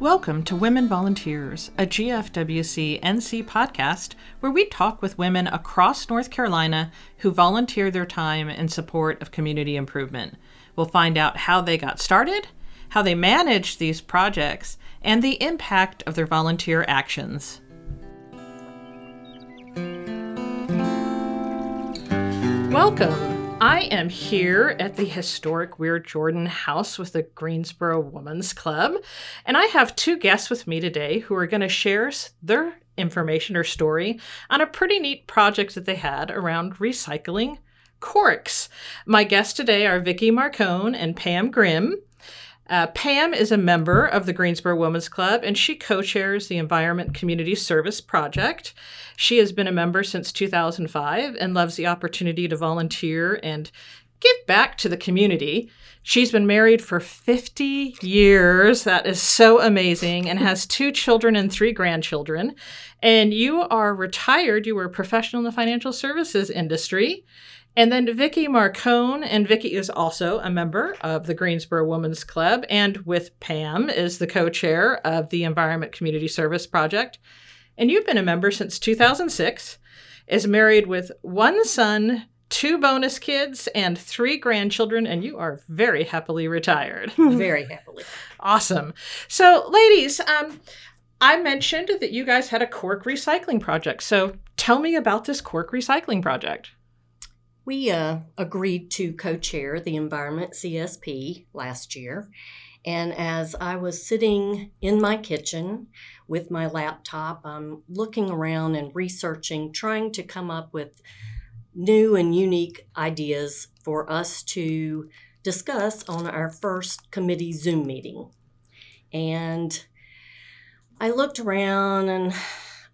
Welcome to Women Volunteers, a GFWC NC podcast where we talk with women across North Carolina who volunteer their time in support of community improvement. We'll find out how they got started, how they manage these projects, and the impact of their volunteer actions. Welcome. I am here at the historic Weir Jordan House with the Greensboro Women's Club, and I have two guests with me today who are going to share their information or story on a pretty neat project that they had around recycling corks. My guests today are Vicki Marcone and Pam Grimm. Uh, Pam is a member of the Greensboro Women's Club and she co chairs the Environment Community Service Project. She has been a member since 2005 and loves the opportunity to volunteer and give back to the community. She's been married for 50 years. That is so amazing and has two children and three grandchildren. And you are retired. You were a professional in the financial services industry. And then Vicki Marcone, and Vicki is also a member of the Greensboro Women's Club, and with Pam is the co-chair of the Environment Community Service Project. And you've been a member since 2006, is married with one son, two bonus kids, and three grandchildren, and you are very happily retired. very happily. Awesome. So, ladies, um, I mentioned that you guys had a cork recycling project. So, tell me about this cork recycling project. We uh, agreed to co chair the Environment CSP last year. And as I was sitting in my kitchen with my laptop, I'm looking around and researching, trying to come up with new and unique ideas for us to discuss on our first committee Zoom meeting. And I looked around and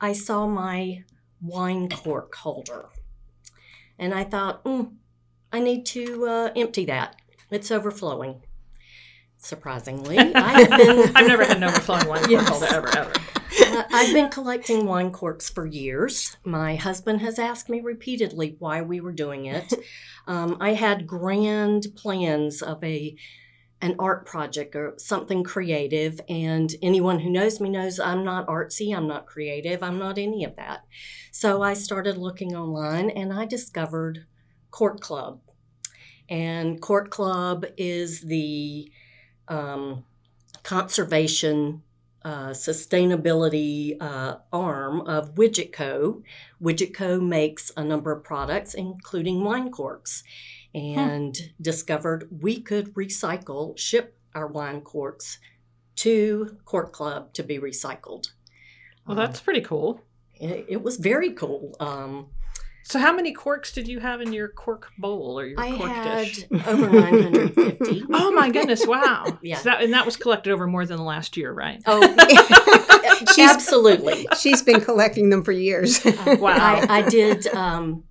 I saw my wine cork holder. And I thought, mm, I need to uh, empty that. It's overflowing. Surprisingly, I've been. I've never had an overflowing wine yes. cork holder ever, ever. Uh, I've been collecting wine corks for years. My husband has asked me repeatedly why we were doing it. Um, I had grand plans of a an art project or something creative. And anyone who knows me knows I'm not artsy, I'm not creative, I'm not any of that. So I started looking online and I discovered Cork Club. And Cork Club is the um, conservation uh, sustainability uh, arm of Widget Co. Widget Co. makes a number of products, including wine corks and huh. discovered we could recycle, ship our wine corks to Cork Club to be recycled. Well, that's um, pretty cool. It, it, was very cool. Um, so, how many corks did you have in your cork bowl or your I cork had dish? Over 950. oh, my goodness. Wow. yeah. So that, and that was collected over more than the last year, right? Oh, she's, absolutely. She's been collecting them for years. Uh, wow. I, I did. Um,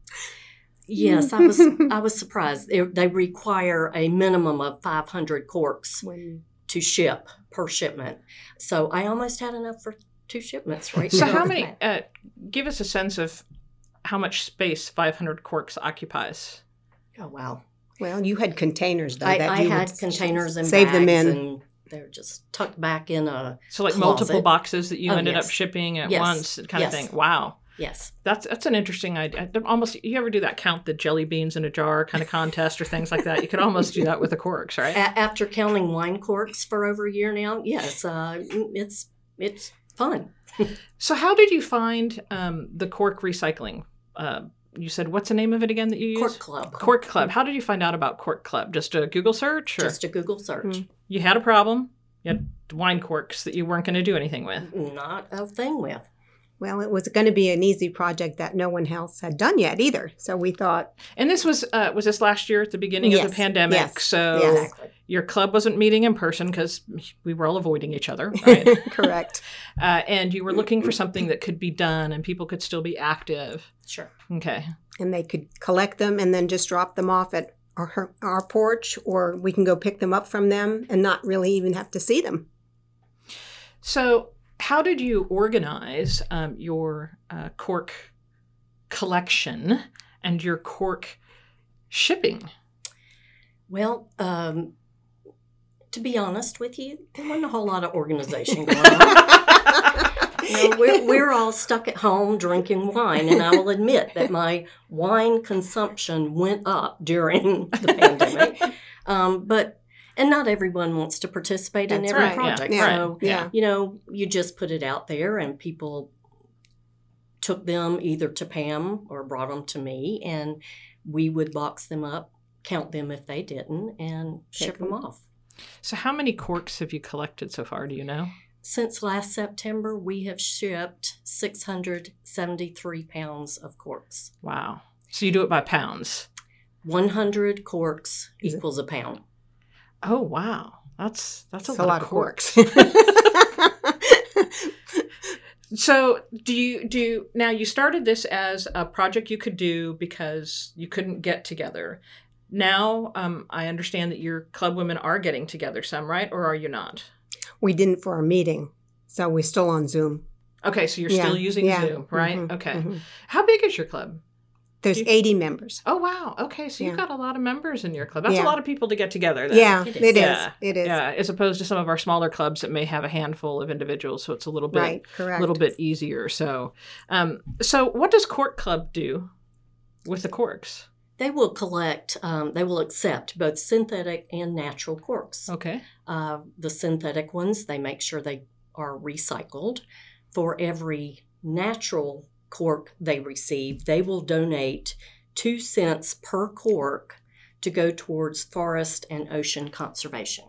Yes, I was I was surprised. They, they, require a minimum of 500 corks when... to ship per shipment. So I almost had enough for two shipments right so now. So how many uh, give us a sense of how much space 500 corks occupies? Oh wow. Well, you had containers though. I, that I you had containers and save them in. And they're just tucked back in a so like closet. multiple boxes that you oh, ended yes. up shipping at yes. once, kind yes. of thing. Wow. Yes. That's that's an interesting idea. Almost you ever do that count the jelly beans in a jar kind of contest or things like that? You could almost do that with the corks, right? A- after counting wine corks for over a year now, yes, uh, it's it's fun. so how did you find um, the cork recycling? Uh, you said what's the name of it again that you use? Cork Club. Cork Club. How did you find out about Cork Club? Just a Google search? Or? Just a Google search. Mm. You had a problem. You had wine corks that you weren't going to do anything with. Not a thing with. Well, it was going to be an easy project that no one else had done yet either. So we thought. And this was uh, was this last year at the beginning yes, of the pandemic. Yes, so yes. your club wasn't meeting in person because we were all avoiding each other. Right? Correct. Uh, and you were looking for something that could be done and people could still be active. Sure. Okay. And they could collect them and then just drop them off at our, our porch, or we can go pick them up from them and not really even have to see them. So how did you organize um, your uh, cork collection and your cork shipping? Well, um, to be honest with you, there wasn't a whole lot of organization going on. You know, we're, we're all stuck at home drinking wine, and I will admit that my wine consumption went up during the pandemic. Um, but and not everyone wants to participate in every right, project. yeah, So yeah. you know, you just put it out there, and people took them either to Pam or brought them to me, and we would box them up, count them if they didn't, and ship them them. off. So, how many corks have you collected so far? Do you know? Since last September, we have shipped 673 pounds of corks. Wow. So, you do it by pounds. 100 corks Is it- equals a pound. Oh, wow. That's that's a, lot, a lot of corks. So, do you do you, now? You started this as a project you could do because you couldn't get together. Now, um, I understand that your club women are getting together some, right? Or are you not? we didn't for our meeting, so we're still on Zoom. Okay, so you're Yeah, still using yeah, Zoom, right? mhm, okay. mhm. How big is your club? There's You- 80 members. Oh, wow. Okay, so you've got a lot of members in your club. That's a lot of people to get together. Then. Yeah, It it is. is. Yeah, It is. Yeah, as opposed to some of our smaller clubs that may have a handful of individuals, so it's a little bit Right, a correct. little bit easier. So, um, so what does Cork Club do with the corks? They will collect, um, they will accept both synthetic and natural corks. Okay. Uh, the synthetic ones, they make sure they are recycled. For every natural cork they receive, they will donate two cents per cork to go towards forest and ocean conservation.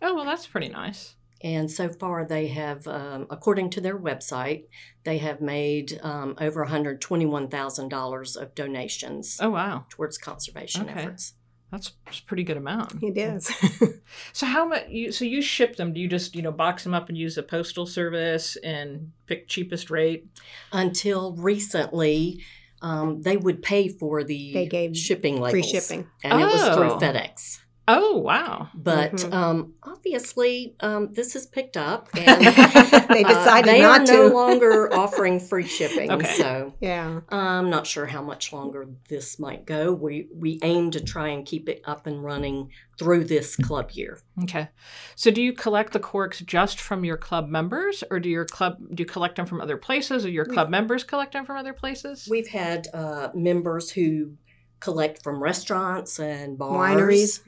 Oh well, that's pretty nice. And so far, they have, um, according to their website, they have made um, over $121,000 of donations Oh wow, towards conservation Okay. efforts. That's a pretty good amount. It is. So how much? You so you ship them? Do you just you know box them up and use a postal service and pick cheapest rate? Until recently, um, they would pay for the They gave shipping labels. Free shipping. And it was through Oh. FedEx. Oh wow. But Mhm. um, obviously, um, this has picked up, and They uh, decided they not are no longer offering free shipping. Okay. So Yeah. I'm not sure how much longer this might go. We we aim to try and keep it up and running through this club year. Okay. So do you collect the corks just from your club members, or do your club do you collect them from other places, or your club members collect them from other places? We've had uh, members who collect from restaurants and bars. Wineries.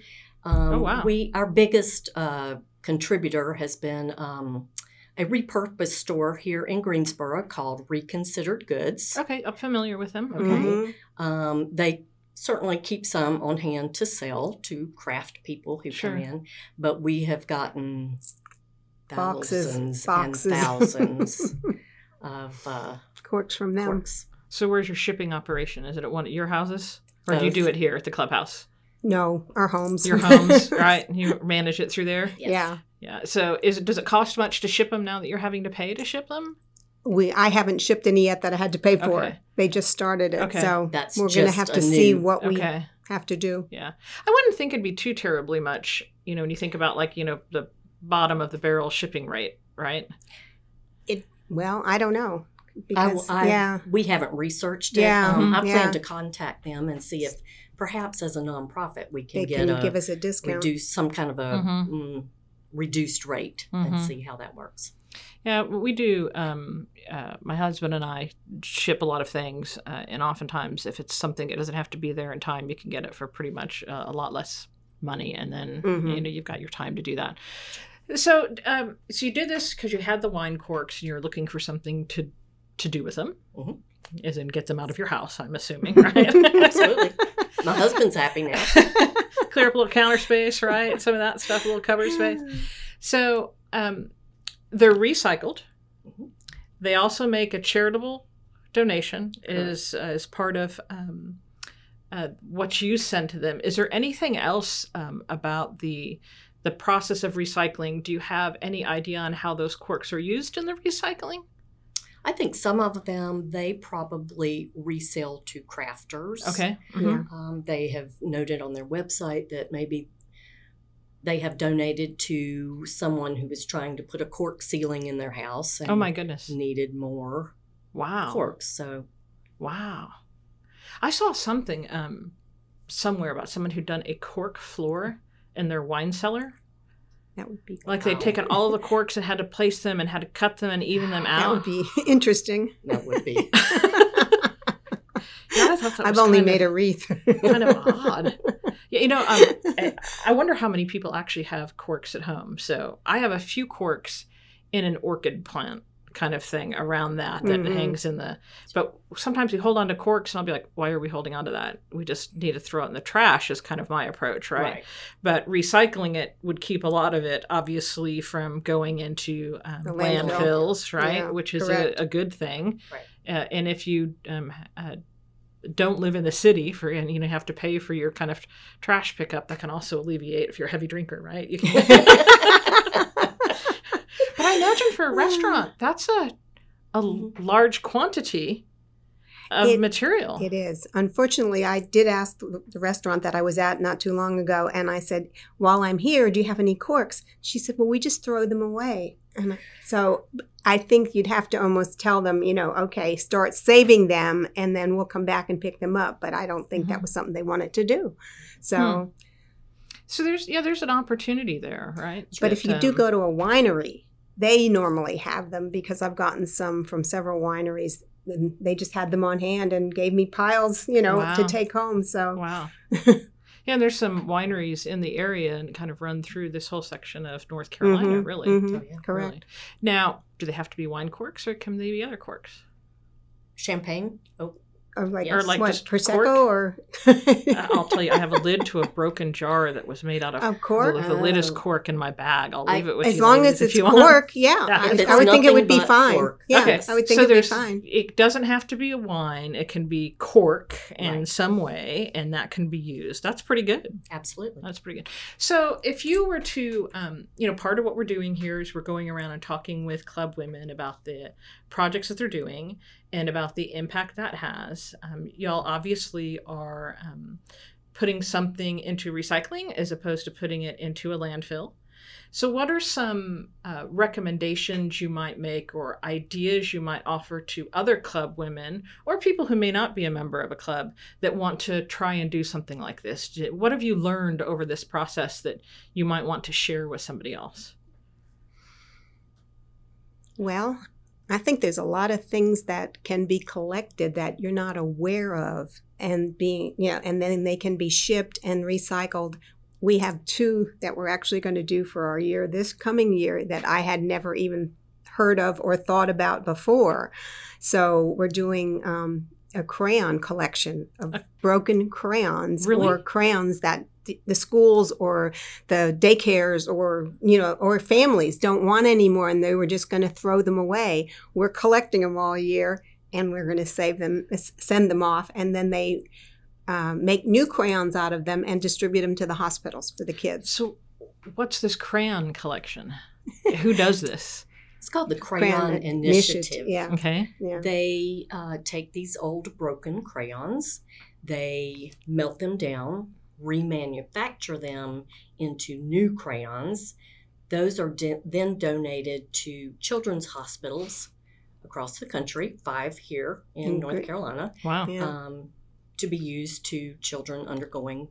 Um, Oh, wow. We our biggest uh, contributor has been um, a repurposed store here in Greensboro called Reconsidered Goods. okay, I'm familiar with them. Okay. Mhm. Um, they certainly keep some on hand to sell to craft people who Sure. come in, but we have gotten Boxes, thousands boxes. and thousands of uh, Corks from them. corks. So where's your shipping operation? Is it at one of your houses, or do you do it here at the clubhouse? No, our homes. Your homes, right? You manage it through there. Yes. Yeah. Yeah. So is it does it cost much to ship them now that you're having to pay to ship them? We I haven't shipped any yet that I had to pay for. Okay. They just started it. Okay. So That's we're gonna have a to see what we Okay. have to do. Yeah. I wouldn't think it'd be too terribly much, you know, when you think about like, you know, the bottom of the barrel shipping rate, right? It Well, I don't know. Because I- yeah. we haven't researched it. Yeah, Um, I mhm, plan yeah. to contact them and see if perhaps as a nonprofit we can They get can a give us a discount. reduce some kind of a Mhm. mm, reduced rate Mhm. and see how that works. Yeah, we do. Um, uh, my husband and I ship a lot of things, uh, and oftentimes, if it's something that doesn't have to be there in time, you can get it for pretty much uh, a lot less money, and then Mhm. you know you've got your time to do that. So, um, so you did this because you had the wine corks, and you were looking for something to to do with them, Mhm. as in get them out of your house. I'm assuming, right? Absolutely. My husband's happy now. Clear up a little counter space, right? Some of that stuff, a little cupboard space. So um, they're recycled. Mhm. They also make a charitable donation as as part of um, uh, what you send to them. Is there anything else um, about the the process of recycling? Do you have any idea on how those corks are used in the recycling? I think some of them they probably resell to crafters. Okay. Yeah. Mhm. Um, they have noted on their website that maybe they have donated to someone who was trying to put a cork ceiling in their house and Oh my goodness! needed more Wow. corks. So Wow. I saw something um, somewhere about someone who'd done a cork floor in their wine cellar. That would be Like they'd taken all the corks and had to place them and had to cut them and even them out. that would be interesting. That would be. Yeah, I that I've only made of, a wreath. kind of odd. Yeah, you know, um, I, I wonder how many people actually have corks at home. So I have a few corks in an orchid plant kind of thing around that that Mhm. hangs in the. But sometimes we hold on to corks, and I'll be like, "Why are we holding on to that? We just need to throw it in the trash." Is kind of my approach, right? But recycling it would keep a lot of it, obviously, from going into um, landfill. landfills, right? Yeah, Which is a, a good thing. Right. Uh, and if you um, uh, don't live in the city for and you know have to pay for your kind of trash pickup, that can also alleviate if you're a heavy drinker, right? You can. but I imagine for a restaurant, that's a a large quantity of It- material. It is. Unfortunately, I did ask the the restaurant that I was at not too long ago, and I said, "While I'm here, do you have any corks?" She said, "Well, we just throw them away." And so I think you'd have to almost tell them, you know, okay, start saving them, and then we'll come back and pick them up. But I don't think Mhm. that was something they wanted to do. So, Hmm. So there's yeah, there's an opportunity there, right? but if That, you do um, go to a winery, they normally have them because I've gotten some from several wineries. And they just had them on hand and gave me piles, you know, Wow. to take home. So, Wow. yeah, and there's some wineries in the area and kind of run through this whole section of North Carolina, Mhm, really. mhm, Oh, yeah. correct. Really. Now, do they have to be wine corks or can they be other corks? Champagne. Oh, Or like, Yes. Or like what, just prosecco cork? or Uh, I'll tell you, I have a lid to a broken jar that was made out of. of cork. The, the lid is Oh. cork in my bag. I'll I- leave it with As you. long as it's you want. cork, yeah, Yeah. I, would- it's I would think it would be fine. cork. Yeah, okay, I would think so it would be fine. It doesn't have to be a wine. It can be cork in Right. some way, and that can be used. That's pretty good. absolutely. That's pretty good. So, if you were to, um, you know, part of what we're doing here is we're going around and talking with club women about the projects that they're doing and about the impact that has. Um, y'all obviously are um, putting something into recycling as opposed to putting it into a landfill. So, what are some uh, recommendations you might make or ideas you might offer to other club women or people who may not be a member of a club that want to try and do something like this? What have you learned over this process that you might want to share with somebody else? Well, I think there's a lot of things that can be collected that you're not aware of and being, you know, and then they can be shipped and recycled. We have two that we're actually going to do for our year this coming year that I had never even heard of or thought about before. So we're doing um, a crayon collection of broken crayons Really? or crayons that the- the schools or the daycares or you know or families don't want anymore and they were just going to throw them away we're collecting them all year and we're going to save them send them off and then they um, make new crayons out of them and distribute them to the hospitals for the kids So, what's this crayon collection? Who does this? It's called the Crayon, Initiative. yeah Okay. yeah They uh, take these old broken crayons, they melt them down, remanufacture them into new crayons. Those are de- then donated to children's hospitals across the country, five here in Mm, North. Carolina, Wow. yeah um, to be used to children undergoing.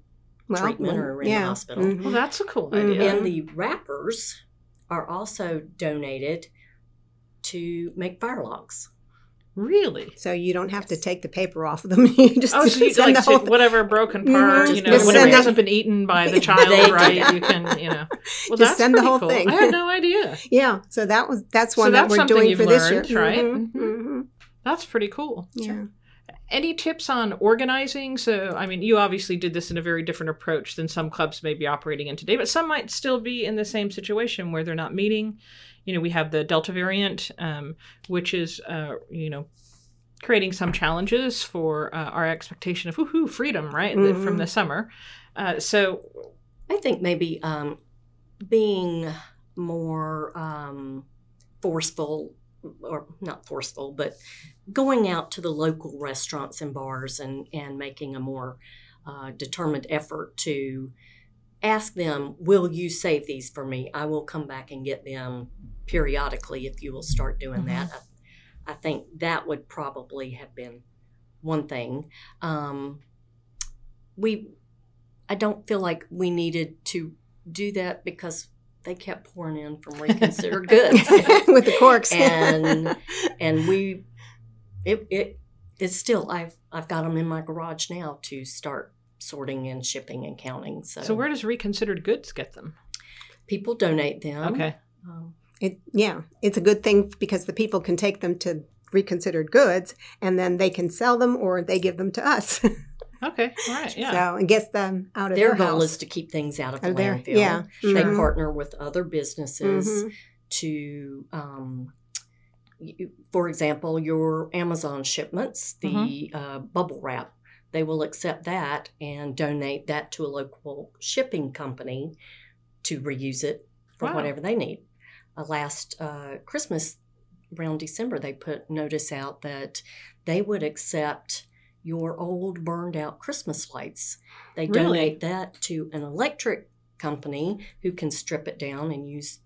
well, treatment well, or in the yeah. hospital. Mhm. Well, that's a cool Mhm. idea. And the wrappers are also donated to make fire logs. Really? so you don't have to take the paper off of them you just Oh, so you send like the to- whatever broken part, Mhm. you know, Just whatever hasn't been eaten by the child, right? You can, you know. Well, Just that's send the whole cool. thing. I had no idea. yeah so that was that's So one that's that we're doing for this learned, year right? Mhm, Mhm. mhm. That's pretty cool. yeah Any tips on organizing? So, I mean, you obviously did this in a very different approach than some clubs may be operating in today, but some might still be in the same situation where they're not meeting. You know, we have the Delta variant, um, which is, uh, you know, creating some challenges for uh, our expectation of woohoo freedom, right, the- from the summer. Uh, so, I think maybe um, being more um, forceful, or not forceful, but going out to the local restaurants and bars and, and making a more uh, determined effort to ask them, Will you save these for me? I will come back and get them periodically if you will start doing that. I, I think that would probably have been one thing. Um, we I don't feel like we needed to do that because they kept pouring in from reconsidered goods. with the corks. and and we it it it's still I've I've got them in my garage now to start sorting and shipping and counting. So, So where does reconsidered goods get them? people donate them. Okay. Um, it, yeah, it's a good thing because the people can take them to reconsidered goods, and then they can sell them or they give them to us. Okay. All right. Yeah. So it gets them out of their their goal house. is to keep things out of the of their- landfill. yeah, They partner with other businesses Mhm. to, um, you, for example, your Amazon shipments, the Mm-hmm. uh, bubble wrap. They will accept that and donate that to a local shipping company to reuse it for Wow. whatever they need. Uh, last uh, Christmas, around December, they put notice out that they would accept your old burned out Christmas lights. They Really? donate that to an electric company who can strip it down and use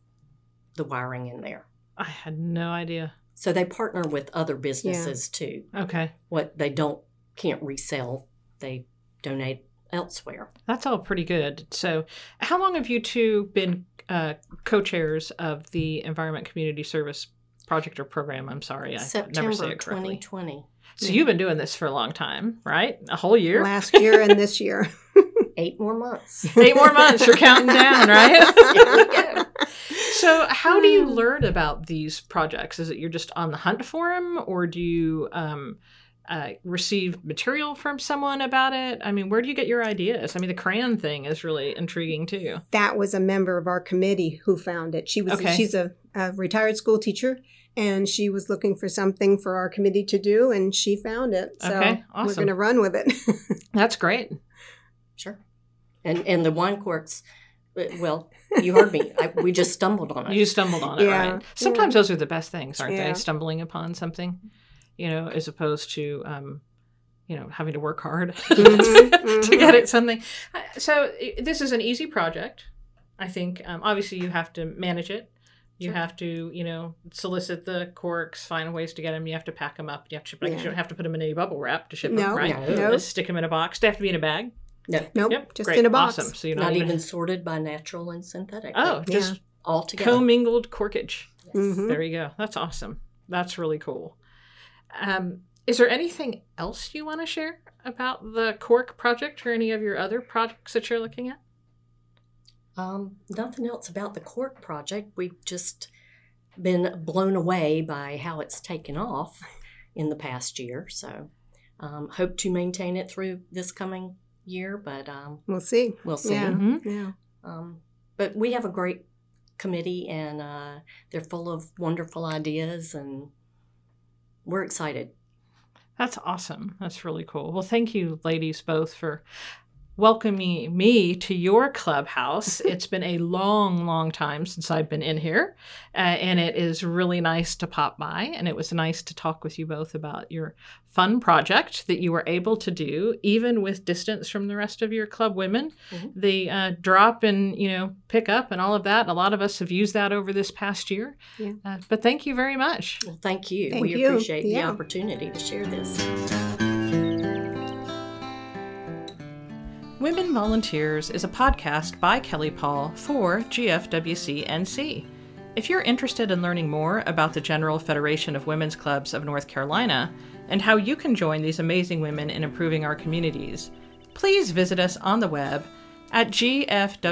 the wiring in there. I had no idea. So they partner with other businesses too. Okay. What they don't can't resell, they donate elsewhere. That's all pretty good. So, how long have you two been uh, co-chairs of the Environment Community Service project or program? I'm sorry, I never say September it correctly. 2020. So you've been doing this for a long time, right? A whole year, last year and this year. Eight more months. eight more months. You're counting down, right? Here we go. So, how do you learn about these projects? Is it you're just on the hunt for them, or do you um, uh, receive material from someone about it? I mean, where do you get your ideas? I mean, the crayon thing is really intriguing too. that was a member of our committee who found it. She was Okay. she's a, a retired school teacher and she was looking for something for our committee to do and she found it. So Okay, we're going to run with it. That's great. Sure. And and the wine corks, uh, well, you heard me. I, we just stumbled on it. You stumbled on it, Yeah. right? Sometimes those are the best things, aren't Yeah. they? Stumbling upon something, you know, as opposed to, um, you know, having to work hard Mhm, to get mhm. it something. Uh, So this is an easy project. I think. Um, obviously, you have to manage it. You Sure. have to, you know, solicit the corks, find ways to get them. You have to pack them up. You have to ship. Like, Yeah. You don't have to put them in any bubble wrap to ship them, No, right? No. no, Just stick them in a box. They have to be in a bag. No, nope, Yep, just great. in a box. Awesome. So you're not not, even sorted by natural and synthetic. Oh, Yeah. just all together. commingled corkage. Yes. Mhm. There you go. That's awesome. That's really cool. Um, is there anything else you want to share about the Cork project or any of your other projects that you're looking at? Um, nothing else about the cork project. We've just been blown away by how it's taken off in the past year. So, um, hope to maintain it through this coming year, but um, We'll see. we'll see. Yeah. Mhm. Yeah. Um, but we have a great committee, and uh, they're full of wonderful ideas, and we're excited. That's awesome. That's really cool. Well, thank you, ladies, both for welcoming me to your clubhouse. it's been a long, long time since I've been in here, uh, and it is really nice to pop by. And it was nice to talk with you both about your fun project that you were able to do, even with distance from the rest of your club women. Mhm. The uh, drop and you know pick up and all of that. A lot of us have used that over this past year. Yeah. Uh, but thank you very much. Well, thank you. Thank we you. appreciate the opportunity to share this. Women Volunteers is a podcast by Kelly Paul for GFWC NC. If you're interested in learning more about the General Federation of Women's Clubs of North Carolina and how you can join these amazing women in improving our communities, please visit us on the web at gfwcnc.org.